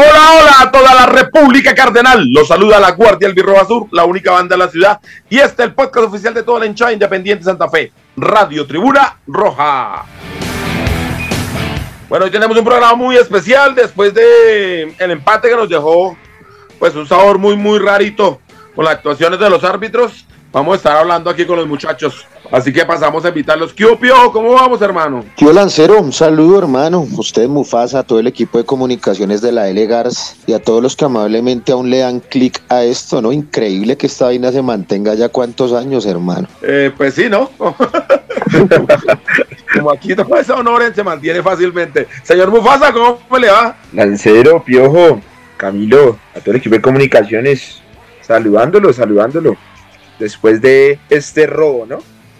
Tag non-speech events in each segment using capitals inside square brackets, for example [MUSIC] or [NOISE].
Hola, hola a toda la República Cardenal. Los saluda la Guardia Albirroja Sur, la única banda de la ciudad. Y este es el podcast oficial de toda la hinchada independiente Santa Fe, Radio Tribuna Roja. Bueno, hoy tenemos un programa muy especial después de el empate que nos dejó pues un sabor muy muy rarito con las actuaciones de los árbitros. Vamos a estar hablando aquí con los muchachos. Así que pasamos a invitarlos. ¿Qué Piojo? ¿Cómo vamos, hermano? Tío Lancero, un saludo, hermano. Usted, Mufasa, a todo el equipo de comunicaciones de la L Gars y a todos los que amablemente aún le dan clic a esto, ¿no? Increíble que esta vaina se mantenga ya cuántos años, hermano. Eh, pues sí, ¿no? [LAUGHS] Como aquí no ese honor se mantiene fácilmente. Señor Mufasa, ¿cómo le va? Lancero, Piojo, Camilo, a todo el equipo de comunicaciones, saludándolo, saludándolo. Después de este robo, ¿no?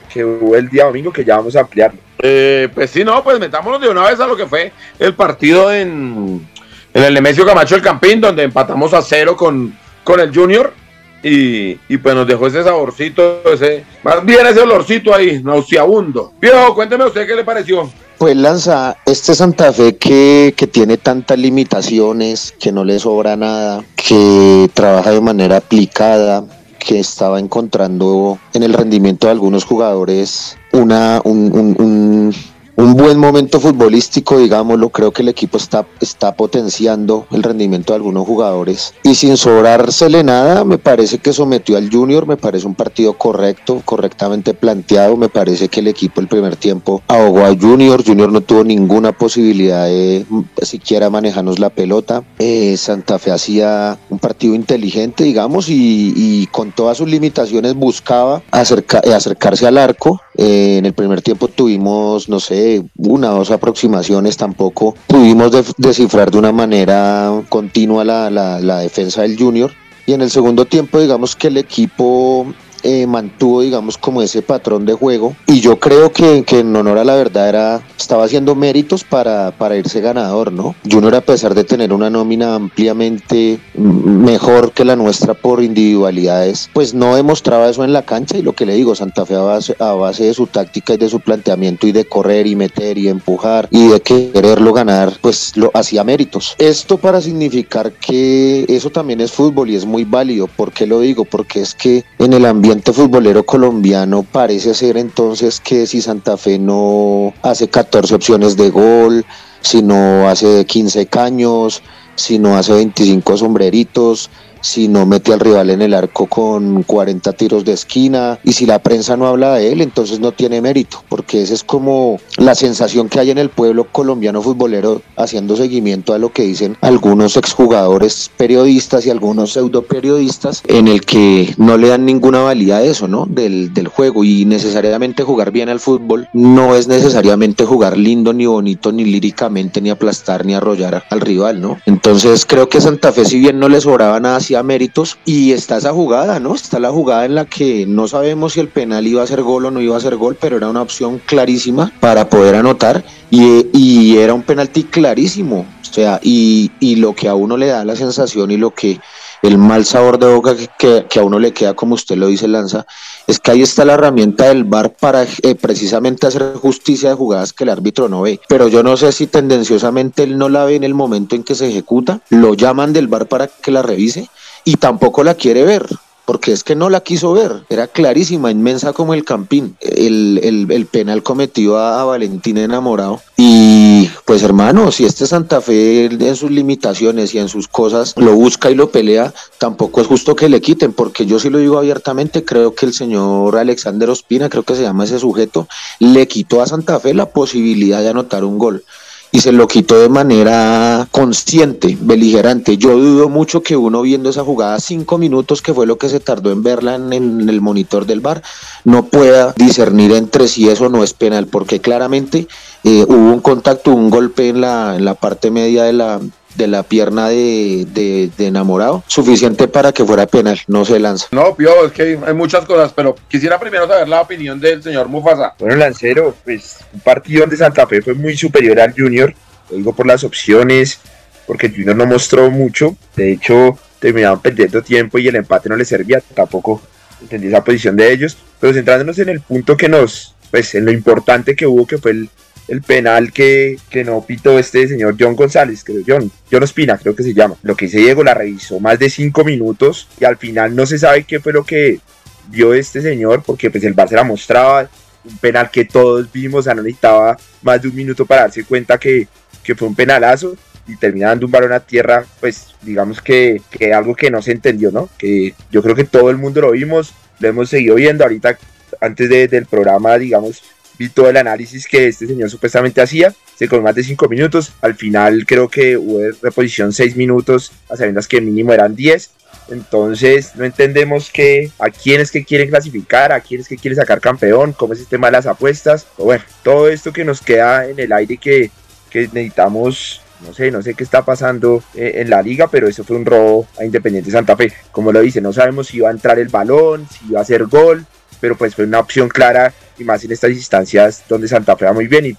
que hubo el día domingo, que ya vamos a ampliarlo. Eh, pues sí, no, pues metámonos de una vez a lo que fue el partido en, en el Nemesio Camacho el Campín, donde empatamos a cero con, con el Junior. Y, y, pues nos dejó ese saborcito, ese, más bien ese olorcito ahí, nauseabundo. Viejo, cuénteme usted qué le pareció. Pues Lanza, este Santa Fe que, que tiene tantas limitaciones, que no le sobra nada, que trabaja de manera aplicada, que estaba encontrando en el rendimiento de algunos jugadores una, un, un, un, un buen momento futbolístico, digámoslo. Creo que el equipo está, está potenciando el rendimiento de algunos jugadores. Y sin sobrársele nada, me parece que sometió al Junior. Me parece un partido correcto, correctamente planteado. Me parece que el equipo el primer tiempo ahogó a Junior. Junior no tuvo ninguna posibilidad de siquiera manejarnos la pelota. Eh, Santa Fe hacía un partido inteligente, digamos, y, con todas sus limitaciones buscaba acerca, acercarse al arco. Eh, en el primer tiempo tuvimos, no sé, una o dos aproximaciones tampoco pudimos descifrar de una manera continua la, la, defensa del Junior. Y en el segundo tiempo, digamos que el equipo eh, mantuvo, digamos, como ese patrón de juego. Y yo creo que, que, en honor a la verdad era, estaba haciendo méritos para, para irse ganador, ¿no? Junior, a pesar de tener una nómina ampliamente mejor que la nuestra por individualidades, pues no demostraba eso en la cancha. Y lo que le digo, Santa Fe a base, a base de su táctica y de su planteamiento y de correr y meter y empujar y de quererlo ganar, pues lo hacía méritos. Esto para significar que eso también es fútbol y es muy válido. ¿Por qué lo digo? Porque es que en el ambiente ambiente futbolero colombiano parece ser entonces que si Santa Fe no hace 14 opciones de gol, si no hace 15 caños, si no hace 25 sombreritos, si no mete al rival en el arco con 40 tiros de esquina y si la prensa no habla de él, entonces no tiene mérito, porque esa es como la sensación que hay en el pueblo colombiano futbolero haciendo seguimiento a lo que dicen algunos exjugadores periodistas y algunos pseudo periodistas en el que no le dan ninguna valía a eso, ¿no? Del, del juego y necesariamente jugar bien al fútbol no es necesariamente jugar lindo ni bonito ni líricamente ni aplastar ni arrollar al rival, ¿no? Entonces creo que Santa Fe si bien no le sobraba nada méritos y está esa jugada, ¿no? Está la jugada en la que no sabemos si el penal iba a ser gol o no iba a ser gol, pero era una opción clarísima para poder anotar y, y era un penalti clarísimo, o sea, y, y lo que a uno le da la sensación y lo que el mal sabor de boca que, a uno le queda, como usted lo dice, Lanza, es que ahí está la herramienta del VAR para eh, precisamente hacer justicia de jugadas que el árbitro no ve. Pero yo no sé si tendenciosamente él no la ve en el momento en que se ejecuta, lo llaman del VAR para que la revise y tampoco la quiere ver porque es que no la quiso ver, era clarísima, inmensa como el campín, el, el, el penal cometido a, Valentín enamorado. Y pues hermano, si este Santa Fe en sus limitaciones y en sus cosas lo busca y lo pelea, tampoco es justo que le quiten, porque yo sí lo digo abiertamente, creo que el señor Alexander Ospina, creo que se llama ese sujeto, le quitó a Santa Fe la posibilidad de anotar un gol y se lo quitó de manera consciente, beligerante. Yo dudo mucho que uno viendo esa jugada cinco minutos, que fue lo que se tardó en verla en, el monitor del bar, no pueda discernir entre si eso no es penal, porque claramente eh, hubo un contacto, un golpe en la, en la parte media de la, de la pierna de, de, de, enamorado, suficiente para que fuera penal, no se lanza. No, Pio, es que hay muchas cosas, pero quisiera primero saber la opinión del señor Mufasa. Bueno, Lancero, pues un partido donde Santa Fe fue muy superior al Junior, lo digo por las opciones, porque el Junior no mostró mucho, de hecho terminaron perdiendo tiempo y el empate no le servía, tampoco entendí esa posición de ellos, pero centrándonos en el punto que nos, pues en lo importante que hubo, que fue el, el penal que, que, no pitó este señor John González, creo John, John Ospina, creo que se llama. Lo que hice Diego la revisó más de cinco minutos y al final no se sabe qué fue lo que vio este señor, porque pues el bar se la mostraba, un penal que todos vimos, o sea, no necesitaba más de un minuto para darse cuenta que, que fue un penalazo y termina dando un balón a tierra, pues digamos que, que algo que no se entendió, ¿no? Que yo creo que todo el mundo lo vimos, lo hemos seguido viendo ahorita antes de, del programa, digamos, vi todo el análisis que este señor supuestamente hacía, se con más de 5 minutos, al final creo que hubo reposición 6 minutos, a sabiendas que mínimo eran 10, entonces no entendemos que a quiénes que quieren clasificar, a quiénes que quieren sacar campeón, cómo es el tema de las apuestas, o bueno, todo esto que nos queda en el aire que, que necesitamos no sé, no sé qué está pasando eh, en la liga, pero eso fue un robo a Independiente Santa Fe. Como lo dice, no sabemos si iba a entrar el balón, si iba a hacer gol, pero pues fue una opción clara y más en estas instancias donde Santa Fe va muy bien y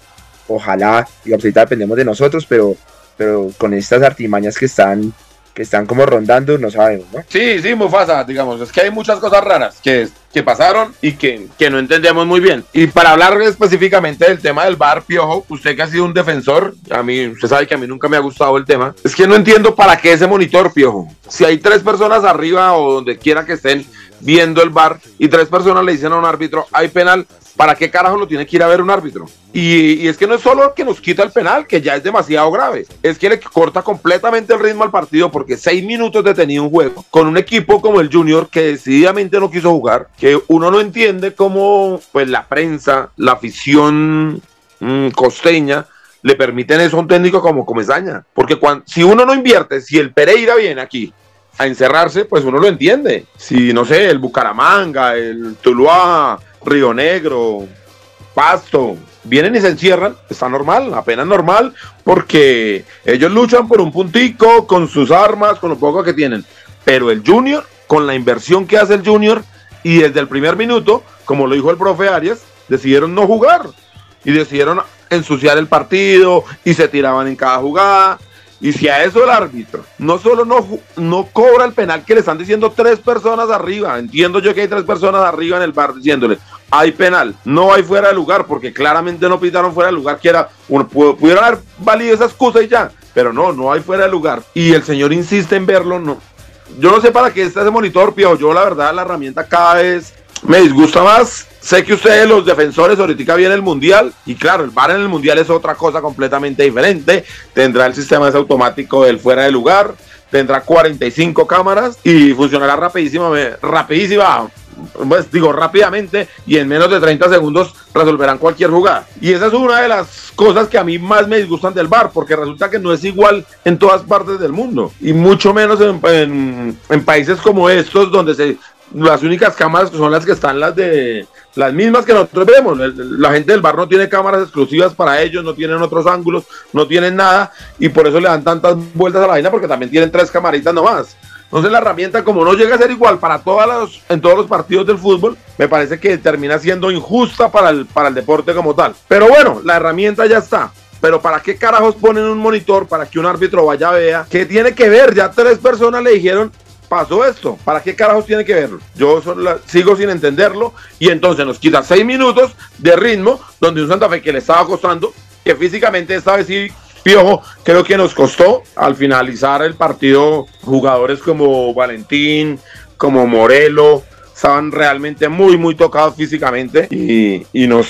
ojalá, y ahorita dependemos de nosotros, pero, pero con estas artimañas que están que están como rondando, no sabemos, ¿no? Sí, sí, Mufasa, digamos, es que hay muchas cosas raras que, que pasaron y que, que, no entendemos muy bien. Y para hablar específicamente del tema del bar, Piojo, usted que ha sido un defensor, a mí, usted sabe que a mí nunca me ha gustado el tema, es que no entiendo para qué ese monitor, Piojo. Si hay tres personas arriba o donde quiera que estén viendo el bar y tres personas le dicen a un árbitro, hay penal, ¿para qué carajo lo tiene que ir a ver un árbitro? Y, y, es que no es solo que nos quita el penal, que ya es demasiado grave, es que le corta completamente el ritmo al partido porque seis minutos detenido un juego con un equipo como el Junior que decididamente no quiso jugar, que uno no entiende cómo pues la prensa, la afición mmm, costeña, le permiten eso a un técnico como Comesaña. Porque cuando, si uno no invierte, si el Pereira viene aquí a encerrarse, pues uno lo entiende. Si, no sé, el Bucaramanga, el Tuluá, Río Negro, Pasto, vienen y se encierran, está normal, apenas normal, porque ellos luchan por un puntico con sus armas, con lo poco que tienen. Pero el Junior, con la inversión que hace el Junior, y desde el primer minuto, como lo dijo el profe Arias, decidieron no jugar y decidieron ensuciar el partido y se tiraban en cada jugada. Y si a eso el árbitro no solo no, no cobra el penal que le están diciendo tres personas arriba, entiendo yo que hay tres personas arriba en el bar diciéndole, hay penal, no hay fuera de lugar, porque claramente no pitaron fuera de lugar, que era, uno, pudieron haber valido esa excusa y ya, pero no, no hay fuera de lugar. Y el señor insiste en verlo, no. Yo no sé para qué está ese monitor, Pio, yo la verdad la herramienta cada vez me disgusta más. Sé que ustedes, los defensores, ahorita viene el mundial. Y claro, el bar en el mundial es otra cosa completamente diferente. Tendrá el sistema ese automático del fuera de lugar. Tendrá 45 cámaras y funcionará rapidísima, rapidísima. Pues digo rápidamente y en menos de 30 segundos resolverán cualquier jugada. Y esa es una de las cosas que a mí más me disgustan del bar, porque resulta que no es igual en todas partes del mundo. Y mucho menos en, en, en países como estos, donde se, las únicas cámaras son las que están las de las mismas que nosotros vemos. La gente del bar no tiene cámaras exclusivas para ellos, no tienen otros ángulos, no tienen nada y por eso le dan tantas vueltas a la vaina porque también tienen tres camaritas nomás. Entonces la herramienta como no llega a ser igual para todos los, en todos los partidos del fútbol, me parece que termina siendo injusta para el, para el deporte como tal. Pero bueno, la herramienta ya está. Pero ¿para qué carajos ponen un monitor para que un árbitro vaya a vea? ¿Qué tiene que ver? Ya tres personas le dijeron, pasó esto. ¿Para qué carajos tiene que verlo? Yo sigo sin entenderlo y entonces nos quita seis minutos de ritmo donde un Santa Fe que le estaba costando, que físicamente esta vez Piojo, creo que nos costó al finalizar el partido jugadores como Valentín, como Morelo, estaban realmente muy, muy tocados físicamente y, y nos,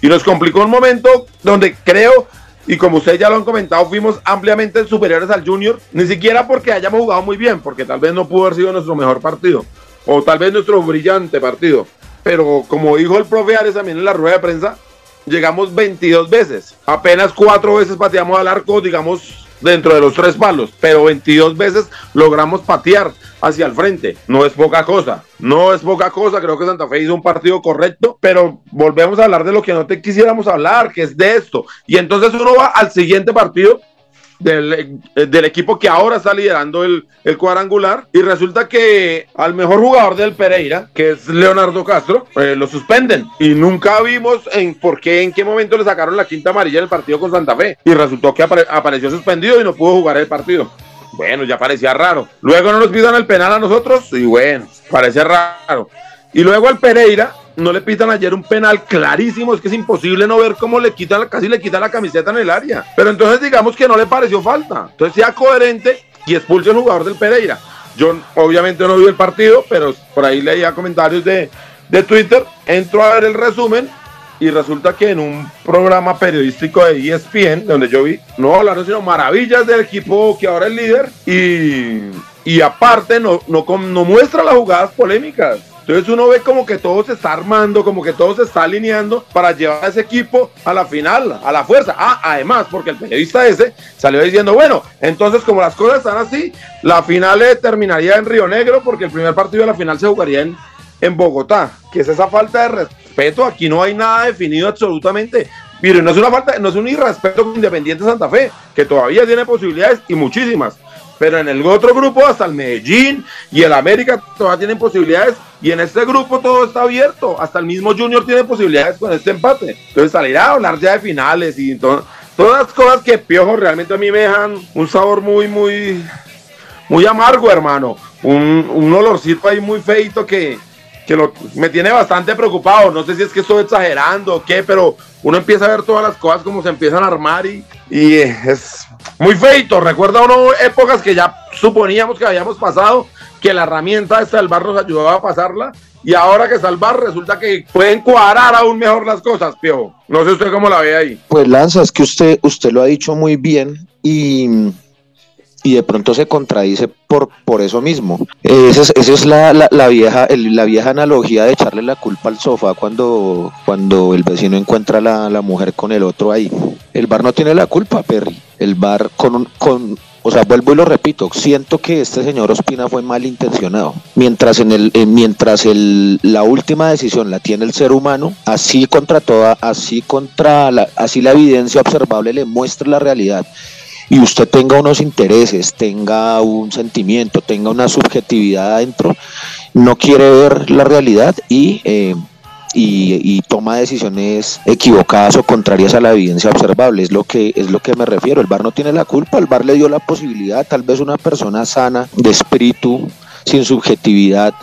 y nos complicó un momento donde creo y como ustedes ya lo han comentado, fuimos ampliamente superiores al Junior, ni siquiera porque hayamos jugado muy bien, porque tal vez no pudo haber sido nuestro mejor partido, o tal vez nuestro brillante partido. Pero como dijo el profe Ares también en la rueda de prensa, llegamos 22 veces, apenas cuatro veces pateamos al arco, digamos, dentro de los tres palos, pero 22 veces logramos patear hacia el frente. No es poca cosa, no es poca cosa. Creo que Santa Fe hizo un partido correcto, pero volvemos a hablar de lo que no te quisiéramos hablar, que es de esto. Y entonces uno va al siguiente partido del, del equipo que ahora está liderando el, el, cuadrangular. Y resulta que al mejor jugador del Pereira, que es Leonardo Castro, eh, lo suspenden. Y nunca vimos en por qué, en qué momento le sacaron la quinta amarilla en el partido con Santa Fe. Y resultó que apare apareció suspendido y no pudo jugar el partido. Bueno, ya parecía raro. Luego no nos pidan el penal a nosotros y bueno, parece raro. Y luego al Pereira no le pitan ayer un penal clarísimo, es que es imposible no ver cómo le quitan, casi le quitan la camiseta en el área. Pero entonces digamos que no le pareció falta. Entonces sea coherente y expulse al jugador del Pereira. Yo obviamente no vi el partido, pero por ahí leía comentarios de, de Twitter, entro a ver el resumen y resulta que en un programa periodístico de ESPN, donde yo vi, no hablaron sino maravillas del equipo que ahora es líder y, y aparte no, no, no muestra las jugadas polémicas. Entonces uno ve como que todo se está armando, como que todo se está alineando para llevar a ese equipo a la final, a la fuerza. Ah, además, porque el periodista ese salió diciendo, bueno, entonces como las cosas están así, la final terminaría en Río Negro porque el primer partido de la final se jugaría en, en Bogotá. Que es esa falta de respeto, aquí no hay nada definido absolutamente. Pero no es una falta, no es un irrespeto con Independiente Santa Fe, que todavía tiene posibilidades y muchísimas pero en el otro grupo hasta el Medellín y el América todavía tienen posibilidades y en este grupo todo está abierto, hasta el mismo Junior tiene posibilidades con este empate. Entonces salir a hablar ya de finales y todas las cosas que Piojo realmente a mí me dejan un sabor muy, muy, muy amargo, hermano. Un, un olorcito ahí muy feito que, que me tiene bastante preocupado. No sé si es que estoy exagerando o qué, pero uno empieza a ver todas las cosas como se empiezan a armar y, y es muy feito. Recuerda uno épocas que ya suponíamos que habíamos pasado, que la herramienta de salvar nos ayudaba a pasarla. Y ahora que salvar resulta que pueden cuadrar aún mejor las cosas, Piojo. No sé usted cómo la ve ahí. Pues Lanza, es que usted, usted lo ha dicho muy bien y y de pronto se contradice por, por eso mismo. Esa es, esa es la, la, vieja, la vieja analogía de echarle la culpa al sofá cuando, cuando el vecino encuentra la, la mujer con el otro ahí. El bar no tiene la culpa, Perry. El bar con, con o sea, vuelvo y lo repito, siento que este señor Ospina fue malintencionado. Mientras en el, mientras el, la última decisión la tiene el ser humano, así contra toda, así contra la, así la evidencia observable le muestra la realidad y usted tenga unos intereses, tenga un sentimiento, tenga una subjetividad adentro, no quiere ver la realidad y, eh, y, toma decisiones equivocadas o contrarias a la evidencia observable. Es lo que es lo que me refiero. El bar no tiene la culpa, el bar le dio la posibilidad, tal vez una persona sana, de espíritu, sin subjetividad,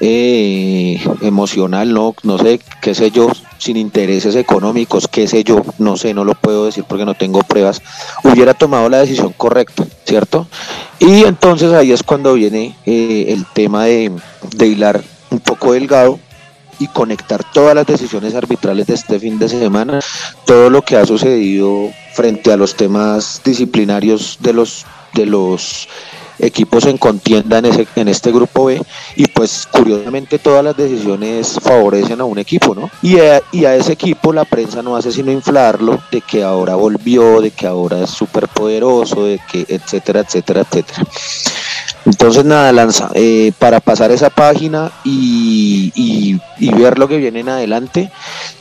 eh, emocional, no, no sé, qué sé yo, sin intereses económicos, qué sé yo, no sé, no lo puedo decir porque no tengo pruebas, hubiera tomado la decisión correcta, ¿cierto? Y entonces ahí es cuando viene eh, el tema de, de hilar un poco delgado y conectar todas las decisiones arbitrales de este fin de semana, todo lo que ha sucedido frente a los temas disciplinarios de los de los equipos en contienda en, ese, en este grupo B y pues curiosamente todas las decisiones favorecen a un equipo, ¿no? Y a, y a ese equipo la prensa no hace sino inflarlo de que ahora volvió, de que ahora es súper poderoso, de que etcétera, etcétera, etcétera. Entonces nada, Lanza, eh, para pasar esa página y, ver lo que viene en adelante,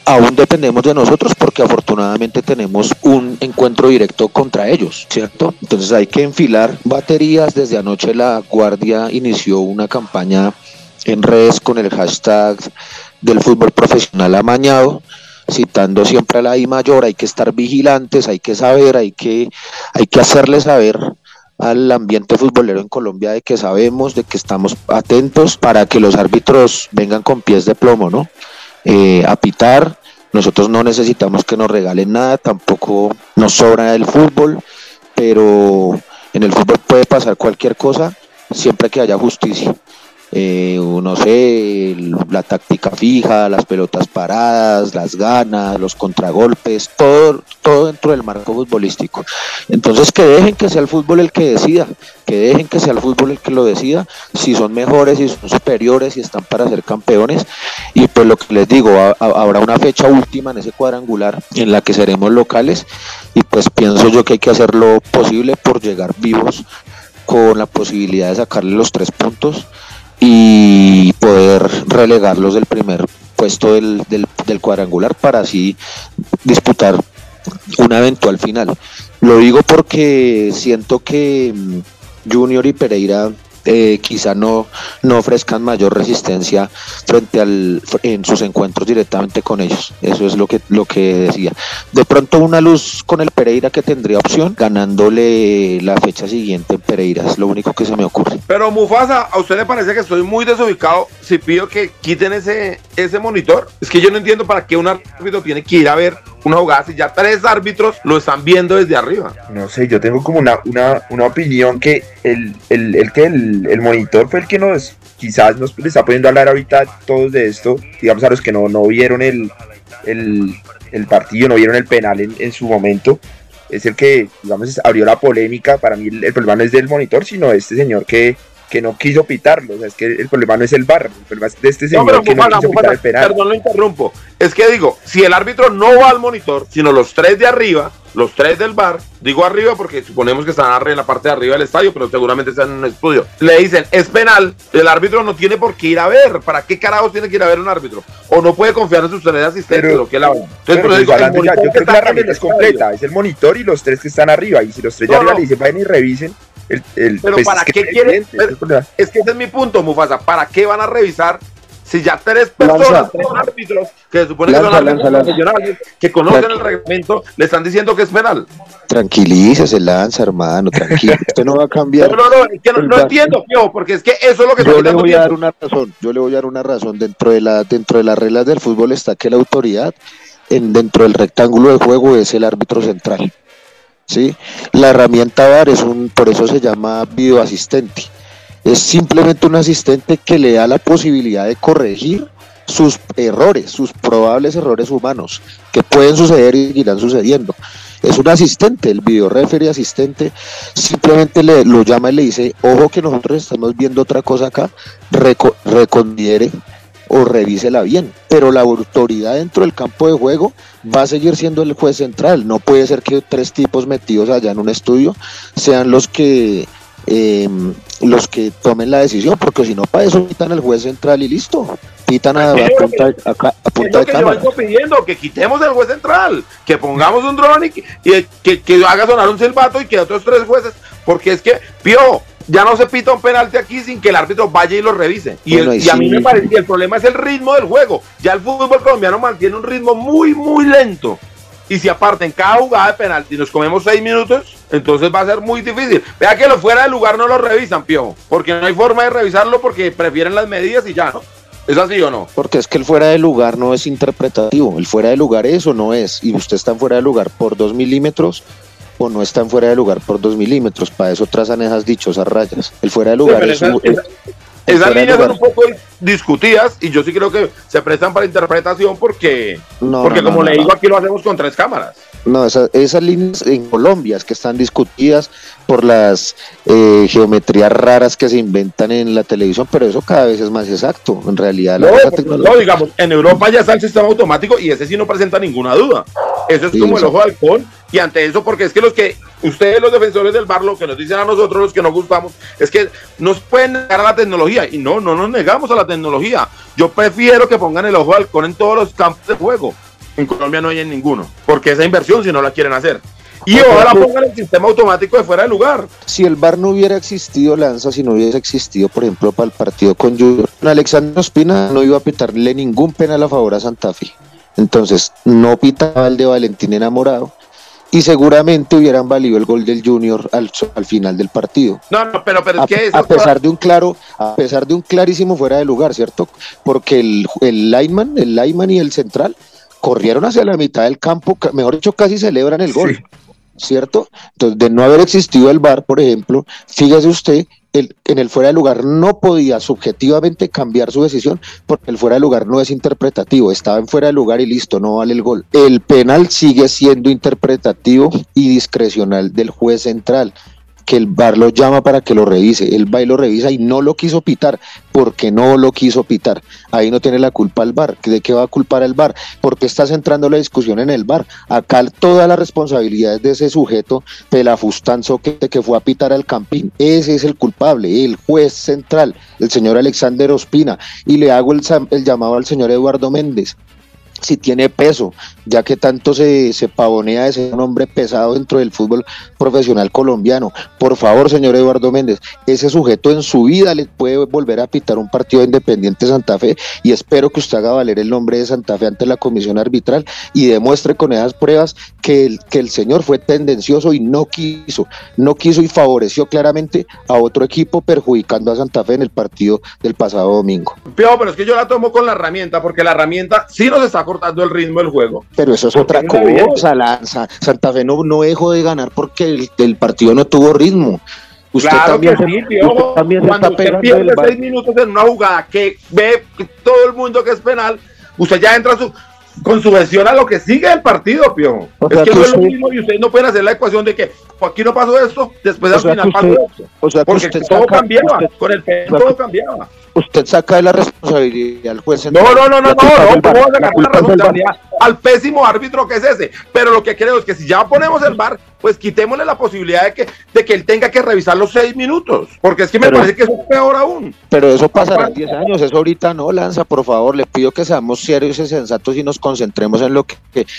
aún dependemos de nosotros porque afortunadamente tenemos un encuentro directo contra ellos, ¿cierto? Entonces hay que enfilar baterías. Desde anoche la Guardia inició una campaña en redes con el hashtag del fútbol profesional amañado citando siempre a la I mayor, hay que estar vigilantes, hay que saber, hay que, hay que hacerle saber al ambiente futbolero en Colombia de que sabemos, de que estamos atentos para que los árbitros vengan con pies de plomo, ¿no? Eh, a pitar, nosotros no necesitamos que nos regalen nada, tampoco nos sobra el fútbol, pero en el fútbol puede pasar cualquier cosa siempre que haya justicia eh, no sé, la táctica fija, las pelotas paradas, las ganas, los contragolpes, todo, todo dentro del marco futbolístico. Entonces que dejen que sea el fútbol el que decida, que dejen que sea el fútbol el que lo decida, si son mejores, si son superiores, si están para ser campeones. Y pues lo que les digo, habrá una fecha última en ese cuadrangular en la que seremos locales y pues pienso yo que hay que hacer lo posible por llegar vivos con la posibilidad de sacarle los tres puntos y poder relegarlos del primer puesto del, del, cuadrangular para así disputar una eventual final. Lo digo porque siento que mm, Junior y Pereira eh, quizá no, no ofrezcan mayor resistencia frente al en sus encuentros directamente con ellos. Eso es lo que lo que decía. De pronto una luz con el Pereira que tendría opción ganándole la fecha siguiente en Pereira, es lo único que se me ocurre. Pero Mufasa, ¿a usted le parece que estoy muy desubicado si pido que quiten ese ese monitor? Es que yo no entiendo para qué un árbitro tiene que ir a ver una jugada si ya tres árbitros lo están viendo desde arriba. No sé, yo tengo como una, una, una opinión que el, el, el que el, el, monitor fue el que nos quizás nos está poniendo a hablar ahorita todos de esto, digamos a los que no, no vieron el, el, el partido, no vieron el penal en, en, su momento, es el que, digamos, abrió la polémica. Para mí el, el problema no es del monitor, sino este señor que que no quiso pitarlo. O sea, es que el problema no es el bar, el problema es de este señor no, que no quiso pitar el penal. Perdón, lo interrumpo. Es que digo, si el árbitro no va al monitor, sino los tres de arriba, los tres del bar, digo arriba porque suponemos que están en la parte de arriba del estadio, pero seguramente están en un estudio. Le dicen, es penal, el árbitro no tiene por qué ir a ver. ¿Para qué carajos tiene que ir a ver un árbitro? O no puede confiar en sus tres asistentes, pero, lo que la Entonces, pero digo, ya, yo creo que la es completa, es el monitor y los tres que están arriba. Y si los tres de arriba le dicen, vayan y revisen, el, el, pero pues para es qué que quieren es, que ese es mi punto Mufasa para qué van a revisar si ya tres personas Lanza. tres árbitros que se supone Lanza, que son árbitros lanza, lanza. profesionales que conocen Lanza. el reglamento le están diciendo que es penal Tranquilícese, Lanza, hermano, tranquilo. [LAUGHS] Usted no va a cambiar. no, no, no, es que no, entiendo Piojo, porque es que eso es lo que Yo le voy a dar una razón, yo le voy a dar una razón. Dentro de la, dentro de las reglas del fútbol está que la autoridad en, dentro del rectángulo de juego es el árbitro central. ¿Sí? La herramienta VAR es un, por eso se llama videoasistente. Es simplemente un asistente que le da la posibilidad de corregir sus errores, sus probables errores humanos, que pueden suceder y seguirán sucediendo. Es un asistente, el video referee asistente, simplemente le, lo llama y le dice, ojo que nosotros estamos viendo otra cosa acá, reco- o revísela bien. Pero la autoridad dentro del campo de juego va a seguir siendo el juez central. No puede ser que tres tipos metidos allá en un estudio sean los que eh, los que tomen la decisión, porque si no, para eso pitan al juez central y listo. Pitan a, a punta, a punta de que yo vengo pidiendo, que quitemos el juez central, que pongamos un dron y, que, y que, que haga sonar un silbato y que otros tres jueces, porque es que, Pío, ya no se pita un penalti aquí sin que el árbitro vaya y lo revise. Y, el- y a mí me parece que el problema es el ritmo del juego. Ya el fútbol colombiano mantiene un ritmo muy, muy lento. Y si aparte en cada jugada de penalti nos comemos seis minutos, entonces va a ser muy difícil. Vea que lo fuera de lugar no lo revisan, Piojo, porque no hay forma de revisarlo porque prefieren las medidas y ya, ¿no? ¿Es así o no? Porque es que el fuera de lugar no es interpretativo. El fuera de lugar es o no es. Y usted está en fuera de lugar por dos milímetros o no está en fuera de lugar por dos milímetros. Para eso trazan esas dichosas rayas. El fuera de lugar es esa- un- esa- el Esas fuera de líneas son un poco discutidas y yo sí creo que se prestan para interpretación porque, No, porque no, como le digo, aquí lo hacemos con tres cámaras. No, esa- esas líneas en Colombia es que están discutidas por las eh, geometrías raras que se inventan en la televisión, pero eso cada vez es más exacto. En realidad, la No, tecnología- digamos, en Europa ya está el sistema automático y ese sí no presenta ninguna duda. Eso es Sí, como el ojo de halcón y ante eso, porque es que los que, ustedes los defensores del bar, lo que nos dicen a nosotros, los que nos gustamos, es que nos pueden negar a la tecnología y no, no nos negamos a la tecnología. Yo prefiero que pongan el ojo de halcón en todos los campos de juego. En Colombia no hay en ninguno, porque esa inversión si no la quieren hacer. Y ojalá pongan el sistema automático de fuera de lugar. si el VAR no hubiera existido, Lanza, si no hubiese existido, por ejemplo, para el partido con Junior, Alexander Ospina no iba a pitarle ningún penal a favor a Santa Fe. Entonces, no pitaba el de Valentín enamorado y seguramente hubieran valido el gol del Junior al, al final del partido. No, no, pero, pero A, es que eso a pesar de un claro, a pesar de un clarísimo fuera de lugar, ¿cierto? Porque el, el lineman, el lineman y el central corrieron hacia la mitad del campo, ca- mejor dicho, casi celebran el gol. Sí. ¿cierto? Entonces, de no haber existido el VAR, por ejemplo, fíjese usted, el, en el fuera de lugar no podía subjetivamente cambiar su decisión porque el fuera de lugar no es interpretativo, estaba en fuera de lugar y listo, no vale el gol. El penal sigue siendo interpretativo y discrecional del juez central que el VAR lo llama para que lo revise, va y lo revisa y no lo quiso pitar, porque no lo quiso pitar. Ahí no tiene la culpa el VAR. ¿De qué va a culpar el VAR? Porque está centrando la discusión en el VAR. Acá toda la responsabilidad es de ese sujeto pelafustanzo que, que fue a pitar al Campín. Ese es el culpable, el juez central, el señor Alexander Ospina. Y le hago el, el llamado al señor Eduardo Méndez si tiene peso ya que tanto se, se pavonea de ser un hombre pesado dentro del fútbol profesional colombiano. Por favor, señor Eduardo Méndez, ese sujeto en su vida le puede volver a pitar un partido de Independiente Santa Fe y espero que usted haga valer el nombre de Santa Fe ante la comisión arbitral y demuestre con esas pruebas que el, que el señor fue tendencioso y no quiso, no quiso y favoreció claramente a otro equipo perjudicando a Santa Fe en el partido del pasado domingo. pero es que yo la tomo con la herramienta porque la herramienta sí nos está cortando el ritmo del juego. Pero eso es otra cosa, Lanza. Santa Fe no, no dejó de ganar porque el, partido no tuvo ritmo. Usted también, se, también cuando está usted pierde seis minutos en una jugada que ve todo el mundo que es penal, usted ya entra su, con su versión a lo que sigue el partido, Pio. es que no es lo mismo y ustedes no pueden hacer la ecuación de que pues, aquí no pasó esto, después al final pasó esto. O sea, Porque todo cambiaba, con el todo cambiaba usted saca de la responsabilidad al juez. No, no, no, no, no, no, ¿cómo a sacar la responsabilidad al pésimo árbitro que es ese? Pero lo que creo es que si ya ponemos el bar, pues quitémosle la posibilidad de que, de que él tenga que revisar los seis minutos, porque es que me parece que eso es peor aún. Pero eso pasará en 10 años, eso ahorita no, Lanza, por favor, le pido que seamos serios y sensatos y nos concentremos en lo que,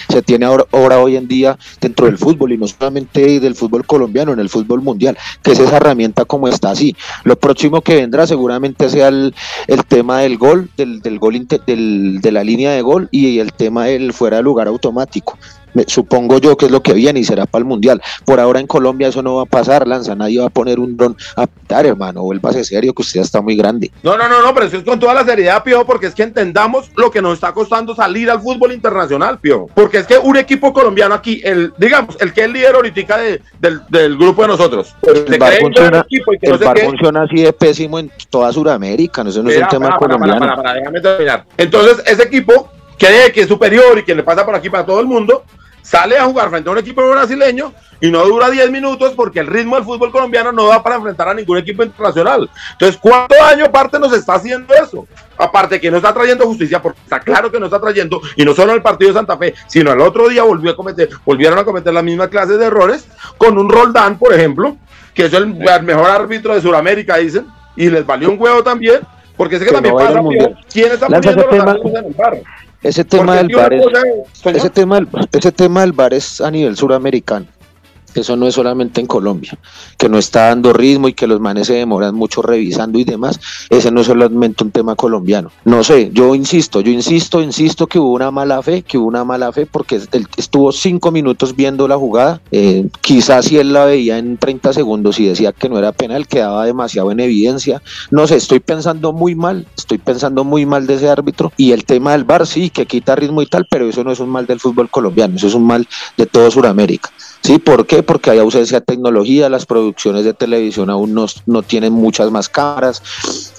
se tiene ahora, hoy en día dentro del fútbol y no solamente del fútbol colombiano, en el fútbol mundial, que es esa herramienta como está así. Lo próximo que vendrá seguramente sea el el, tema del gol, del, del gol del, de la línea de gol y el tema del fuera de lugar automático supongo yo que es lo que viene y será para el mundial. Por ahora en Colombia eso no va a pasar, Lanza, nadie va a poner un dron a pitar, hermano, vuélvase serio que usted está muy grande. No, no, no, no, pero eso es con toda la seriedad, Pio, porque es que entendamos lo que nos está costando salir al fútbol internacional, Pio, porque es que un equipo colombiano aquí, el, digamos, el que es líder ahorita de, del, grupo de nosotros, el bar, funciona, el bar funciona así de pésimo en toda Sudamérica, no, eso no es un tema colombiano. déjame terminar. Entonces, ese equipo cree que es superior y que le pasa por aquí para todo el mundo, sale a jugar frente a un equipo brasileño y no dura 10 minutos porque el ritmo del fútbol colombiano no da para enfrentar a ningún equipo internacional. Entonces, ¿cuánto daño aparte nos está haciendo eso? Aparte que no está trayendo justicia, porque está claro que no está trayendo, y no solo el partido de Santa Fe, sino el otro día volvió a cometer, volvieron a cometer la misma clase de errores con un Roldán, por ejemplo, que es el, mejor árbitro de Sudamérica, dicen, y les valió un huevo también, porque es que, también pasa, ¿quién está poniendo los árbitros en el barrio? Ese tema del bar es, ese tema, ese tema del bar es a nivel suramericano. Eso no es solamente en Colombia, que no está dando ritmo y que los manes se demoran mucho revisando y demás. Ese no es solamente un tema colombiano. No sé, yo insisto, yo insisto, insisto que hubo una mala fe, que hubo una mala fe porque estuvo cinco minutos viendo la jugada. Eh, quizás si él la veía en 30 segundos y decía que no era penal, quedaba demasiado en evidencia. No sé, estoy pensando muy mal, estoy pensando muy mal de ese árbitro. Y el tema del bar, sí, que quita ritmo y tal, pero eso no es un mal del fútbol colombiano, eso es un mal de todo Sudamérica. ¿Sí? ¿Por qué? Porque hay ausencia de tecnología, las producciones de televisión aún no, no tienen muchas más cámaras,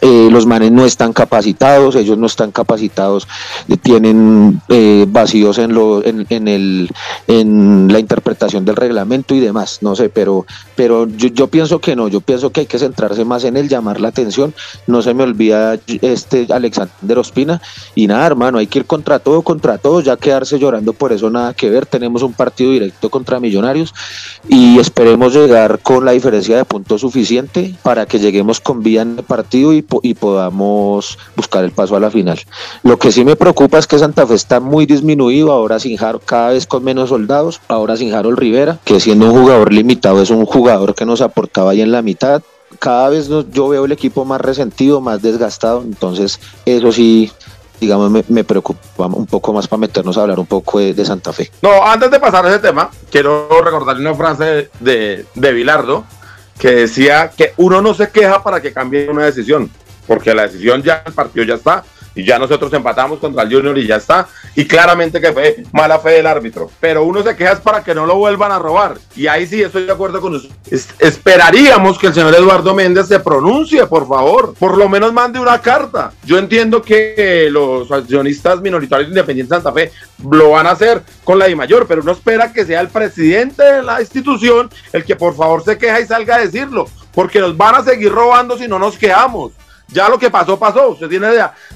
eh, los manes no están capacitados, ellos no están capacitados, eh, tienen eh, vacíos en, lo, en, en, el, en la interpretación del reglamento y demás, no sé, pero, pero yo, yo pienso que no, yo pienso que hay que centrarse más en el llamar la atención, no se me olvida este Alexander Ospina, y nada, hermano, hay que ir contra todo, contra todo, ya quedarse llorando por eso nada que ver, tenemos un partido directo contra Millonarios, y esperemos llegar con la diferencia de puntos suficiente para que lleguemos con vía en el partido y, podamos buscar el paso a la final. Lo que sí me preocupa es que Santa Fe está muy disminuido, ahora sin Jaro, cada vez con menos soldados, ahora sin Harold Rivera, que siendo un jugador limitado es un jugador que nos aportaba ahí en la mitad, cada vez yo veo el equipo más resentido, más desgastado, entonces eso sí digamos, me, preocupa un poco más para meternos a hablar un poco de, Santa Fe. No, antes de pasar a ese tema, quiero recordarle una frase de, de Bilardo que decía que uno no se queja para que cambie una decisión, porque la decisión ya, el partido ya está, y ya nosotros empatamos contra el Junior y ya está. Y claramente que fue mala fe del árbitro. Pero uno se queja para que no lo vuelvan a robar. Y ahí sí estoy de acuerdo con usted. esperaríamos que el señor Eduardo Méndez se pronuncie, por favor. Por lo menos mande una carta. Yo entiendo que los accionistas minoritarios independientes de Santa Fe lo van a hacer con la I mayor, pero uno espera que sea el presidente de la institución el que por favor se queja y salga a decirlo. Porque nos van a seguir robando si no nos quejamos. Ya lo que pasó, pasó. Usted tiene,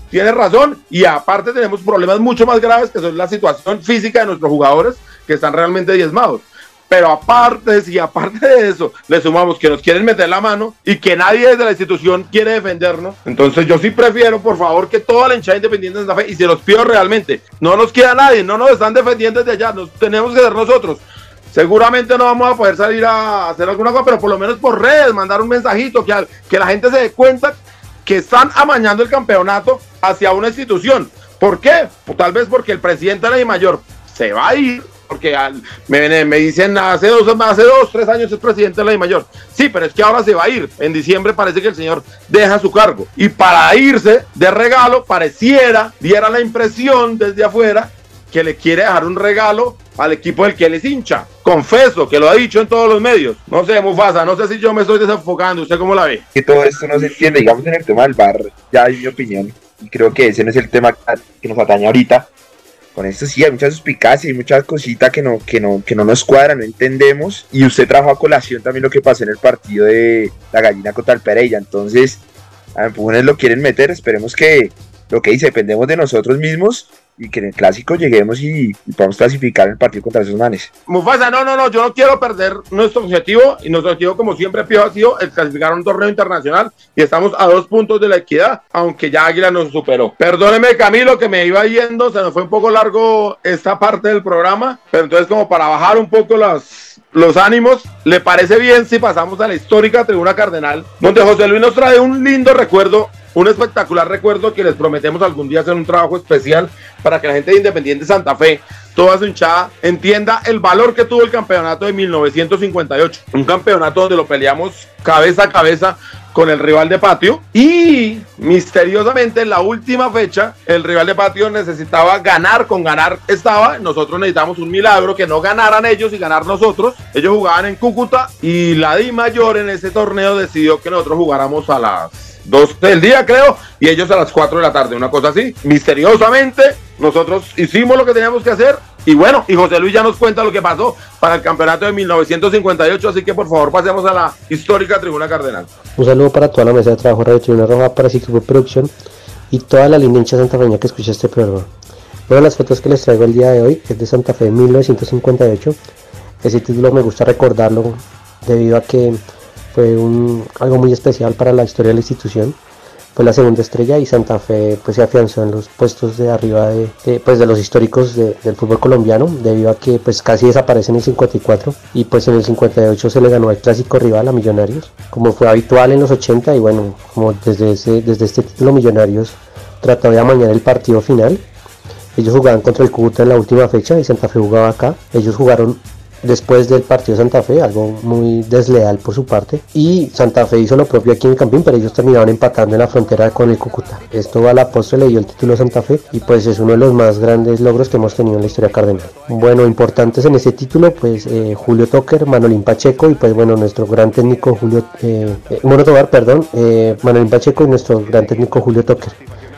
tiene razón. Y aparte tenemos problemas mucho más graves que son la situación física de nuestros jugadores que están realmente diezmados. Pero aparte, si aparte de eso le sumamos que nos quieren meter la mano y que nadie desde la institución quiere defendernos, entonces yo sí prefiero, por favor, que toda la hinchada independiente de Santa Fe, y se los pido realmente, no nos queda nadie, no nos están defendiendo desde allá, nos tenemos que ser nosotros. Seguramente no vamos a poder salir a hacer alguna cosa, pero por lo menos por redes, mandar un mensajito, que, que la gente se dé cuenta que están amañando el campeonato hacia una institución. ¿Por qué? Pues tal vez porque el presidente de la mayor se va a ir, porque me, me, dicen hace dos, hace dos, tres años es presidente de la mayor. Sí, pero es que ahora se va a ir. En diciembre parece que el señor deja su cargo. Y para irse de regalo, pareciera, diera la impresión desde afuera que le quiere dejar un regalo al equipo del que él es hincha. Confeso que lo ha dicho en todos los medios. No sé, Mufasa, no sé si yo me estoy desenfocando. ¿Usted cómo la ve? Que todo esto no se entiende. Digamos en el tema del bar, ya hay mi opinión. Y creo que ese no es el tema que nos atañe ahorita. Con esto sí hay muchas suspicacias y muchas cositas que no, que, no, que no nos cuadran, no entendemos. Y usted trajo a colación también lo que pasó en el partido de la gallina contra el Pereira. Entonces, a empujones lo quieren meter. Esperemos que lo que dice, dependemos de nosotros mismos y que en el clásico lleguemos y, podamos clasificar el partido contra esos manes. Mufasa, no, no, no, yo no quiero perder nuestro objetivo y nuestro objetivo como siempre ha sido el clasificar a un torneo internacional y estamos a dos puntos de la equidad, aunque ya Águila nos superó. Perdóneme Camilo que me iba yendo, se nos fue un poco largo esta parte del programa, pero entonces como para bajar un poco las, los ánimos, ¿le parece bien si pasamos a la histórica tribuna cardenal? Donde José Luis nos trae un lindo recuerdo un espectacular recuerdo que les prometemos algún día hacer un trabajo especial para que la gente de Independiente Santa Fe, toda su hinchada, entienda el valor que tuvo el campeonato de 1958. Un campeonato donde lo peleamos cabeza a cabeza con el rival de patio y misteriosamente en la última fecha el rival de patio necesitaba ganar, con ganar estaba, nosotros necesitamos un milagro que no ganaran ellos y ganar nosotros, ellos jugaban en Cúcuta y la Di Mayor en ese torneo decidió que nosotros jugáramos a las 12 del día, creo, y ellos a las 4 de la tarde, una cosa así. Misteriosamente, nosotros hicimos lo que teníamos que hacer. Y bueno, y José Luis ya nos cuenta lo que pasó para el campeonato de 1958, así que por favor pasemos a la histórica Tribuna Cardenal. Un saludo para toda la mesa de trabajo Radio Tribuna Roja, para Ciclo Producción y toda la línea hincha Santa Feña que escucha este programa. Una de las fotos que les traigo el día de hoy es de Santa Fe 1958. Ese título me gusta recordarlo debido a que fue un, algo muy especial para la historia de la institución. Fue la segunda estrella y Santa Fe pues, se afianzó en los puestos de arriba de, pues, de los históricos del fútbol colombiano, debido a que pues, casi desaparece en el 54 y pues en el 58 se le ganó el clásico rival a Millonarios, como fue habitual en los 80 y bueno, como desde, ese, desde este título Millonarios trató de amañar el partido final. Ellos jugaban contra el Cúcuta en la última fecha y Santa Fe jugaba acá. Ellos jugaron después del partido Santa Fe, algo muy desleal por su parte. Y Santa Fe hizo lo propio aquí en el Campín, pero ellos terminaron empatando en la frontera con el Cúcuta. Esto a la postre le dio el título Santa Fe y pues es uno de los más grandes logros que hemos tenido en la historia cardenal. Bueno, importantes en ese título, pues eh, Julio Toker, Manolín Pacheco y pues bueno, nuestro gran técnico Julio, eh, eh perdón, eh, Manolín Pacheco y nuestro gran técnico Julio Toker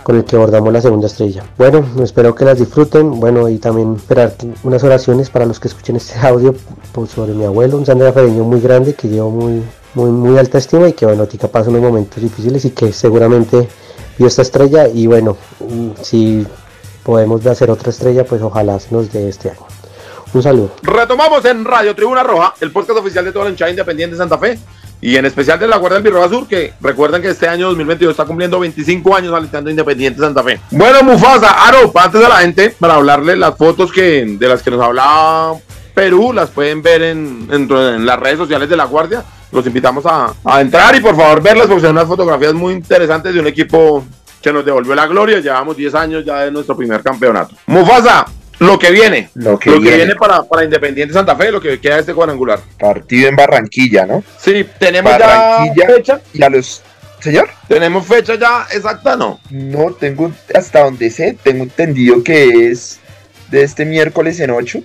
con el que abordamos la segunda estrella. Bueno, espero que las disfruten, bueno, y también esperar unas oraciones para los que escuchen este [LAUGHS] audio pues, sobre mi abuelo, un Sandra Fereño muy grande que llevo muy, muy, muy alta estima y que bueno, tica pasa unos momentos difíciles y que seguramente vio esta estrella y bueno, si podemos hacer otra estrella, pues ojalá nos dé este año. Un saludo. Retomamos en Radio Tribuna Roja, el podcast oficial de toda la hinchada independiente de Santa Fe y en especial de la Guardia del Birroba Sur, que recuerden que este año 2022 está cumpliendo 25 años alistando Independiente Santa Fe. Bueno, Mufasa, Aro, antes de la gente, para hablarles las fotos que, de las que nos hablaba Perú, las pueden ver en, en, las redes sociales de la Guardia. Los invitamos a, a, entrar y por favor verlas porque son unas fotografías muy interesantes de un equipo que nos devolvió la gloria. Llevamos 10 años ya de nuestro primer campeonato. Mufasa, lo que viene, lo que, viene. para, para, Independiente Santa Fe, lo que queda este cuadrangular. Partido en Barranquilla, ¿no? Sí, tenemos ya fecha. Y a los. ¿Señor? ¿Tenemos fecha ya exacta, no? No, tengo, hasta donde sé, tengo entendido que es de este miércoles en 8, o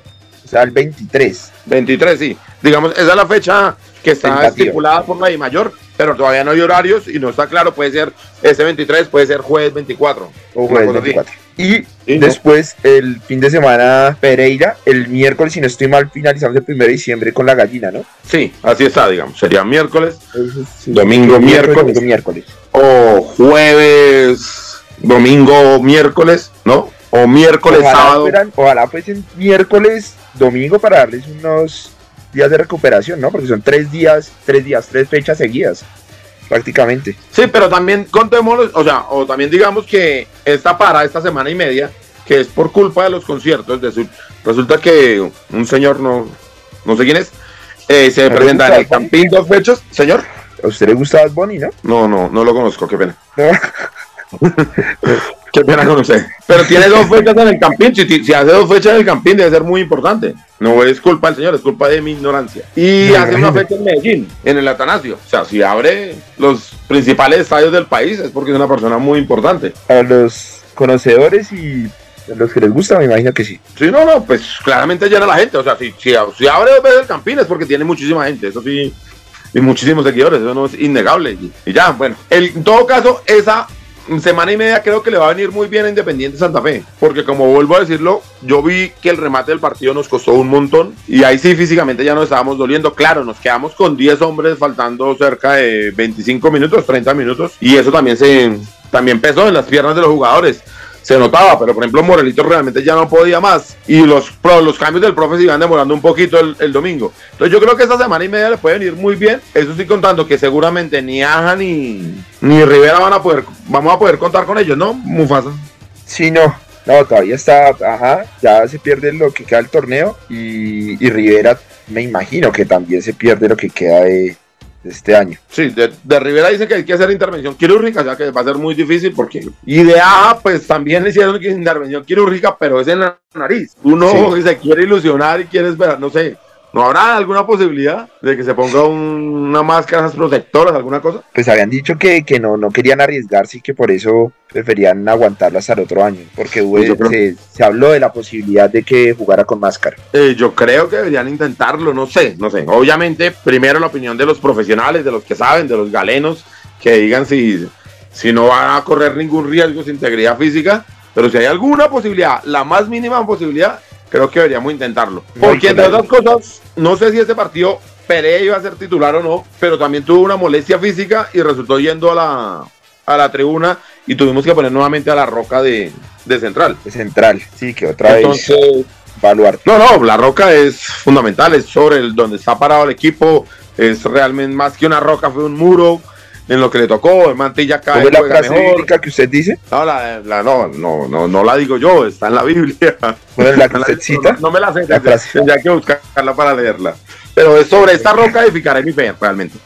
sea, el 23. 23, sí. Digamos, esa es la fecha que está estipulada por la I mayor, pero todavía no hay horarios y no está claro, puede ser ese 23, puede ser jueves 24. O jueves 24. Y, después el fin de semana Pereira, el miércoles, si no estoy mal, finalizamos el 1 de diciembre con la gallina, ¿no? Sí, así está, digamos. Sería miércoles, domingo, miércoles, miércoles. O jueves, domingo, miércoles, ¿no? O miércoles, sábado. ojalá fuesen miércoles, domingo para darles unos días de recuperación, ¿no? Porque son tres días, tres días, tres fechas seguidas, prácticamente. Sí, pero también contémoslo, o sea, o también digamos que esta para, esta semana y media, que es por culpa de los conciertos, de resulta que un señor, no, no sé quién es, eh, se presenta en el Campín dos fechas, señor. ¿A usted le gusta Bad Bunny, no? No, no, no lo conozco, qué pena. [LAUGHS] Qué pena con usted. Pero tiene dos fechas en el Campín. Si, hace dos fechas en el Campín, debe ser muy importante. No es culpa del señor, es culpa de mi ignorancia. Y hace una fecha en Medellín, en el Atanasio. O sea, si abre los principales estadios del país, es porque es una persona muy importante. A los conocedores y a los que les gusta, me imagino que sí. Sí, no, no, pues claramente llena la gente. O sea, si, si, abre dos veces el Campín es porque tiene muchísima gente. Eso sí y muchísimos seguidores, eso no es innegable. Y, ya, bueno, en todo caso, esa semana y media creo que le va a venir muy bien a Independiente Santa Fe, porque como vuelvo a decirlo, yo vi que el remate del partido nos costó un montón y ahí sí físicamente ya nos estábamos doliendo. Claro, nos quedamos con 10 hombres faltando cerca de 25 minutos, 30 minutos y eso también se también pesó en las piernas de los jugadores se notaba, pero por ejemplo Morelito realmente ya no podía más y los, los cambios del profe se iban demorando un poquito el, domingo. Entonces yo creo que esta semana y media le puede venir muy bien. Eso sí contando que seguramente ni Aja ni, ni Rivera van a poder, vamos a poder contar con ellos, ¿no? Mufasa. Sí, no. No, todavía está, ajá, ya se pierde lo que queda del torneo y, y Rivera me imagino que también se pierde lo que queda de, este año. Sí, de, Rivera dicen que hay que hacer intervención quirúrgica, ya que va a ser muy difícil porque. Y de pues también hicieron intervención quirúrgica, pero es en la nariz. Uno se quiere ilusionar y quiere esperar, no sé, ¿No habrá alguna posibilidad de que se ponga una máscara protectoras, alguna cosa? Pues habían dicho que, que no, no querían arriesgarse y que por eso preferían aguantarla hasta el otro año, porque pues se, habló de la posibilidad de que jugara con máscara. Eh, yo creo que deberían intentarlo, no sé, no sé. Obviamente, primero la opinión de los profesionales, de los que saben, de los galenos, que digan si, si no van a correr ningún riesgo su integridad física, pero si hay alguna posibilidad, la más mínima posibilidad, creo que deberíamos intentarlo. Porque entre otras cosas, no sé si este partido Perea iba a ser titular o no, pero también tuvo una molestia física y resultó yendo a la, a la tribuna y tuvimos que poner nuevamente a la roca de, central. De central, sí, que otra Entonces, vez No, no, la roca es fundamental, es sobre el, donde está parado el equipo, es realmente más que una roca, fue un muro en lo que le tocó, el Mantilla cae. ¿Es la frase bíblica que usted dice? No, la, no, no, no, no la digo yo, está en la Biblia. Bueno, la que [LAUGHS] usted cita. No, me la sé, tendría que buscarla para leerla. Pero es sobre esta roca edificaré mi fe, realmente.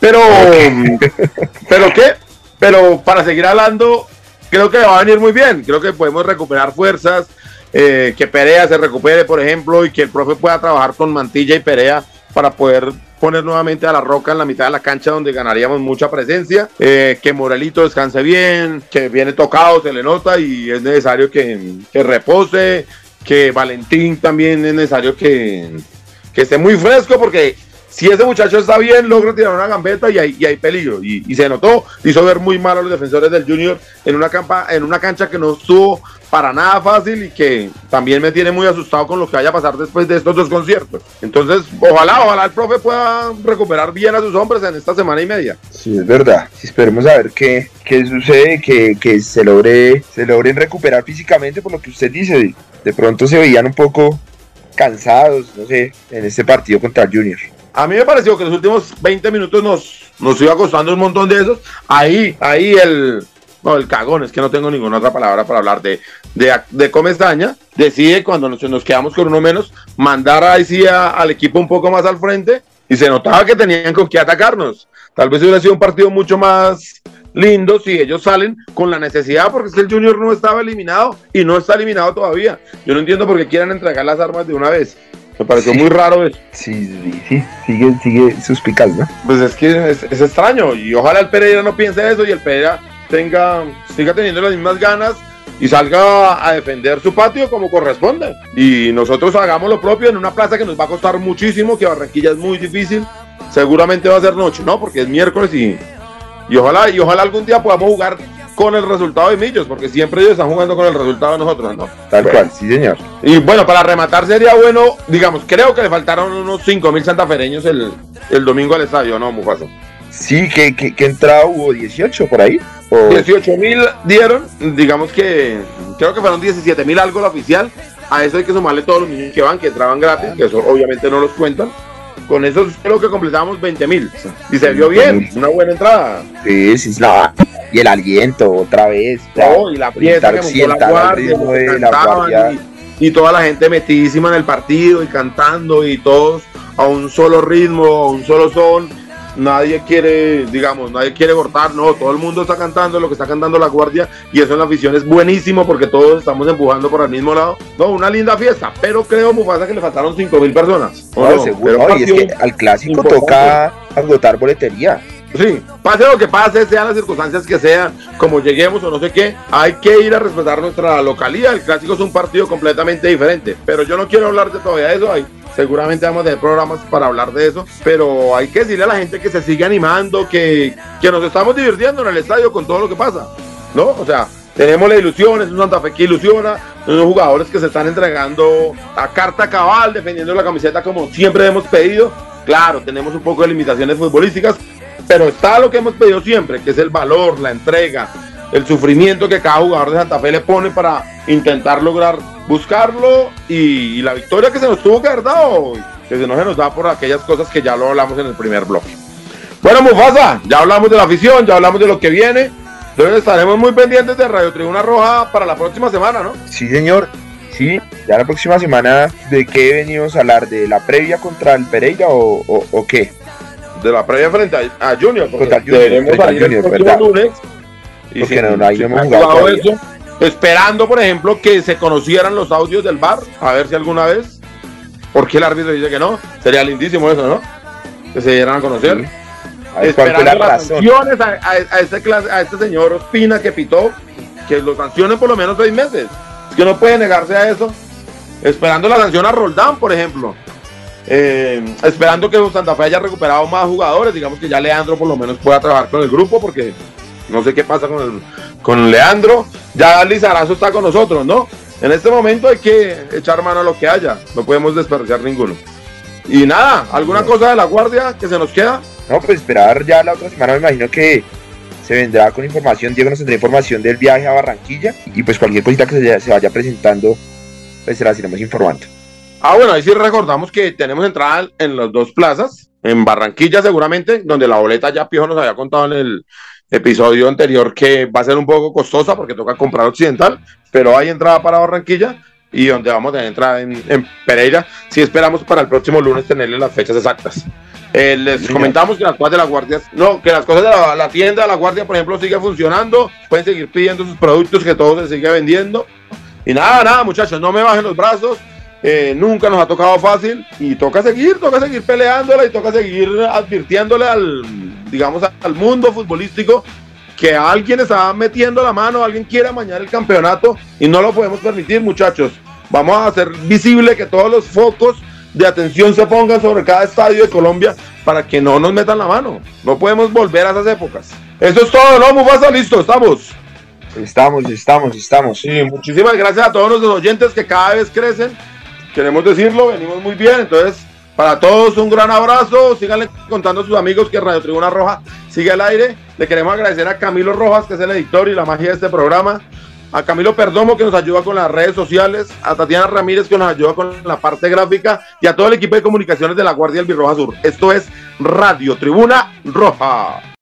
Pero, [LAUGHS] ¿pero qué? Pero para seguir hablando, creo que va a venir muy bien. Creo que podemos recuperar fuerzas, eh, que Perea se recupere, por ejemplo, y que el profe pueda trabajar con Mantilla y Perea para poder poner nuevamente a la roca en la mitad de la cancha donde ganaríamos mucha presencia, eh, que Morelito descanse bien, que viene tocado, se le nota y es necesario que, repose, que Valentín también es necesario que, que esté muy fresco porque si ese muchacho está bien, logra tirar una gambeta y hay, peligro. Y, se notó, hizo ver muy mal a los defensores del Junior en una, campa, en una cancha que no estuvo para nada fácil y que también me tiene muy asustado con lo que vaya a pasar después de estos dos conciertos. Entonces, ojalá, ojalá el profe pueda recuperar bien a sus hombres en esta semana y media. Sí, es verdad. Esperemos a ver qué, qué sucede, que, que se, logre, se logren recuperar físicamente por lo que usted dice. De pronto se veían un poco cansados, no sé, en este partido contra el Junior. A mí me pareció que los últimos 20 minutos nos, nos iba costando un montón de esos. Ahí, ahí el, no, el cagón, es que no tengo ninguna otra palabra para hablar de, de, de Comestaña, decide cuando nos, nos, quedamos con uno menos, mandar ahí sí al equipo un poco más al frente y se notaba que tenían con qué atacarnos. Tal vez hubiera sido un partido mucho más lindo si ellos salen con la necesidad, porque es el Junior no estaba eliminado y no está eliminado todavía. Yo no entiendo por qué quieran entregar las armas de una vez. Me pareció muy raro eso. Sí, sí, sigue, sigue suspicaz, ¿no? Pues es que es, es, extraño y ojalá el Pereira no piense eso y el Pereira tenga, siga teniendo las mismas ganas y salga a defender su patio como corresponde. Y nosotros hagamos lo propio en una plaza que nos va a costar muchísimo, que Barranquilla es muy difícil. Seguramente va a ser noche, ¿no? Porque es miércoles y, y ojalá, y ojalá algún día podamos jugar con el resultado de Millos, porque siempre ellos están jugando con el resultado de nosotros, ¿no? Tal cual, sí, señor. Y bueno, para rematar sería bueno, digamos, creo que le faltaron unos 5 mil santafereños el, el domingo al estadio, ¿no, Mufasa? Sí, que, que, que entrada hubo 18 por ahí. 18 mil dieron, digamos que creo que fueron 17 mil algo la oficial. A eso hay que sumarle todos los niños que van, que entraban gratis, que eso obviamente no los cuentan. Con eso creo que completamos 20 mil. Y se vio bien, una buena entrada. Sí, sí, la, y el aliento otra vez. Oh, y la pieza que montó la guardia, de la guardia. Y, y, toda la gente metidísima en el partido y cantando y todos a un solo ritmo, a un solo son nadie quiere, digamos, nadie quiere cortar, no, todo el mundo está cantando lo que está cantando la guardia y eso en la afición es buenísimo porque todos estamos empujando por el mismo lado. No, una linda fiesta, pero creo, Mufasa, que le faltaron 5 mil personas. No, seguro, y es que al clásico toca agotar boletería. Sí, pase lo que pase, sean las circunstancias que sean, como lleguemos o no sé qué, hay que ir a respetar nuestra localidad. El clásico es un partido completamente diferente, pero yo no quiero hablar de todavía de eso. Hay seguramente vamos a tener programas para hablar de eso, pero hay que decirle a la gente que se sigue animando, que, que nos estamos divirtiendo en el estadio con todo lo que pasa, ¿no? O sea, tenemos la ilusión, es un Santa Fe que ilusiona, unos jugadores que se están entregando a carta cabal, defendiendo la camiseta como siempre hemos pedido. Claro, tenemos un poco de limitaciones futbolísticas, pero está lo que hemos pedido siempre, que es el valor, la entrega, el sufrimiento que cada jugador de Santa Fe le pone para intentar lograr buscarlo y, la victoria que se nos tuvo que haber dado, que se no se nos da por aquellas cosas que ya lo hablamos en el primer bloque. Bueno, Mufasa, ya hablamos de la afición, ya hablamos de lo que viene. Entonces estaremos muy pendientes de Radio Tribuna Roja para la próxima semana, ¿no? Sí, señor. Sí, ya la próxima semana, ¿de qué venimos a hablar? ¿De la previa contra el Pereira o, o, qué? De la previa frente a, Junior. Contra Junior, frente a Junior, el lunes y si no, ahí hemos jugado eso, esperando, por ejemplo, que se conocieran los audios del bar, a ver si alguna vez, porque el árbitro dice que no, sería lindísimo eso, ¿no? Que se dieran a conocer. esperando las sanciones a, este, a este señor Ospina que pitó, que lo sancionen por lo menos seis meses. Es que no puede negarse a eso. Esperando la sanción a Roldán, por ejemplo. Eh, esperando que Santa Fe haya recuperado más jugadores, digamos que ya Leandro por lo menos pueda trabajar con el grupo, porque no sé qué pasa con, el, con Leandro. Ya Lizarazo está con nosotros, ¿no? En este momento hay que echar mano a lo que haya. No podemos desperdiciar ninguno. Y nada, ¿alguna cosa de la guardia que se nos queda? No, pues esperar ya la otra semana. Me imagino que se vendrá con información. Diego nos tendrá información del viaje a Barranquilla. Y pues cualquier cosita que se, vaya presentando, pues se las iremos informando. Ah, bueno, ahí sí recordamos que tenemos entrada en las dos plazas. En Barranquilla seguramente, donde la boleta ya Pijo nos había contado en el, episodio anterior que va a ser un poco costosa porque toca comprar occidental, pero hay entrada para Barranquilla y donde vamos a tener entrada en, Pereira. Si esperamos para el próximo lunes tenerle las fechas exactas. Eh, les comentamos que las cosas de la guardia, no, que las cosas de la, tienda de la guardia, por ejemplo, sigue funcionando. Pueden seguir pidiendo sus productos, que todo se sigue vendiendo. Y nada, nada, muchachos, no me bajen los brazos. Eh, nunca nos ha tocado fácil y toca seguir, toca seguir peleándola y toca seguir advirtiéndole al, digamos, al mundo futbolístico que alguien está metiendo la mano, alguien quiere amañar el campeonato y no lo podemos permitir, muchachos. Vamos a hacer visible que todos los focos de atención se pongan sobre cada estadio de Colombia para que no nos metan la mano. No podemos volver a esas épocas. Eso es todo, ¿no? Mufasa, listo, estamos. Estamos, estamos, estamos. Sí, muchísimas gracias a todos nuestros oyentes que cada vez crecen queremos decirlo, venimos muy bien, entonces para todos un gran abrazo, síganle contando a sus amigos que Radio Tribuna Roja sigue al aire, le queremos agradecer a Camilo Rojas, que es el editor y la magia de este programa, a Camilo Perdomo que nos ayuda con las redes sociales, a Tatiana Ramírez que nos ayuda con la parte gráfica. Y a todo el equipo de comunicaciones de la Guardia del Birroja Sur. Esto es Radio Tribuna Roja.